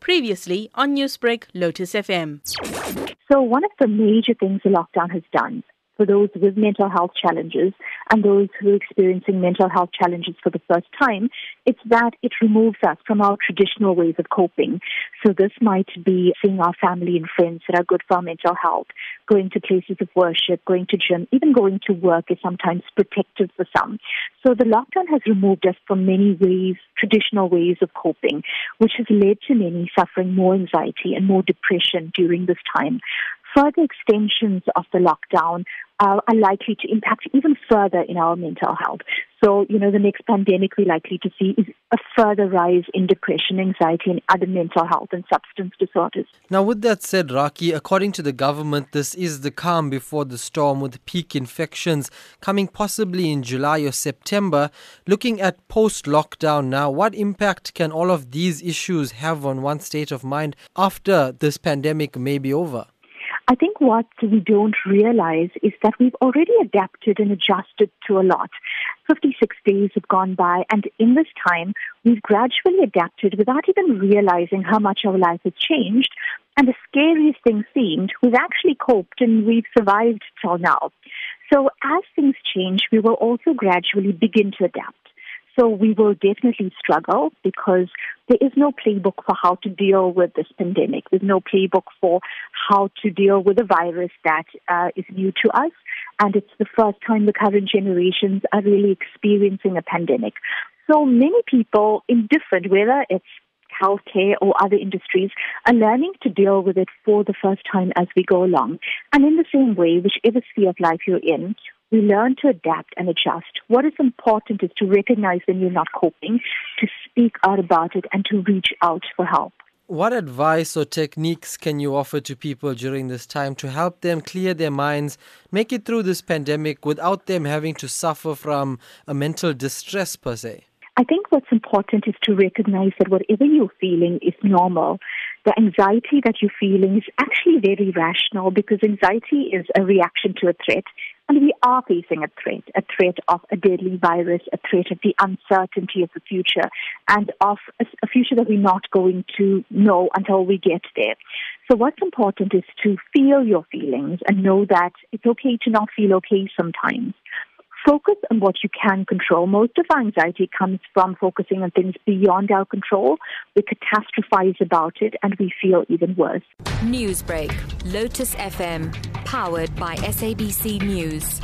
Previously on Newsbreak, Lotus FM. So, one of the major things the lockdown has done for those with mental health challenges and those who are experiencing mental health challenges for the first time, it's that it removes us from our traditional ways of coping. So this might be seeing our family and friends that are good for our mental health, going to places of worship, going to gym, even going to work is sometimes protective for some. So the lockdown has removed us from many ways, traditional ways of coping, which has led to many suffering more anxiety and more depression during this time further extensions of the lockdown are likely to impact even further in our mental health. So, you know, the next pandemic we're likely to see is a further rise in depression, anxiety, and other mental health and substance disorders. Now, with that said, Rakhi, according to the government, this is the calm before the storm with peak infections coming possibly in July or September. Looking at post lockdown now, what impact can all of these issues have on one's state of mind after this pandemic may be over? I think what we don't realize is that we've already adapted and adjusted to a lot. 56 days have gone by, and in this time, we've gradually adapted without even realizing how much our life has changed. And the scariest thing seemed, we've actually coped and we've survived till now. So as things change, we will also gradually begin to adapt. So we will definitely struggle because there is no playbook for how to deal with this pandemic. There's no playbook for how to deal with a virus that uh, is new to us. And it's the first time the current generations are really experiencing a pandemic. So many people in different, whether it's healthcare or other industries are learning to deal with it for the first time as we go along. And in the same way, whichever sphere of life you're in, we learn to adapt and adjust. What is important is to recognize when you're not coping, to speak out about it, and to reach out for help. What advice or techniques can you offer to people during this time to help them clear their minds, make it through this pandemic without them having to suffer from a mental distress per se? I think what's important is to recognize that whatever you're feeling is normal the anxiety that you're feeling is actually very rational because anxiety is a reaction to a threat. And we are facing a threat, a threat of a deadly virus, a threat of the uncertainty of the future, and of a, future that we're not going to know until we get there. So what's important is to feel your feelings and know that it's okay to not feel okay sometimes focus on what you can control. Most of our anxiety comes from focusing on things beyond our control. We catastrophize about it and we feel even worse. Newsbreak, Lotus FM, powered by SABC News.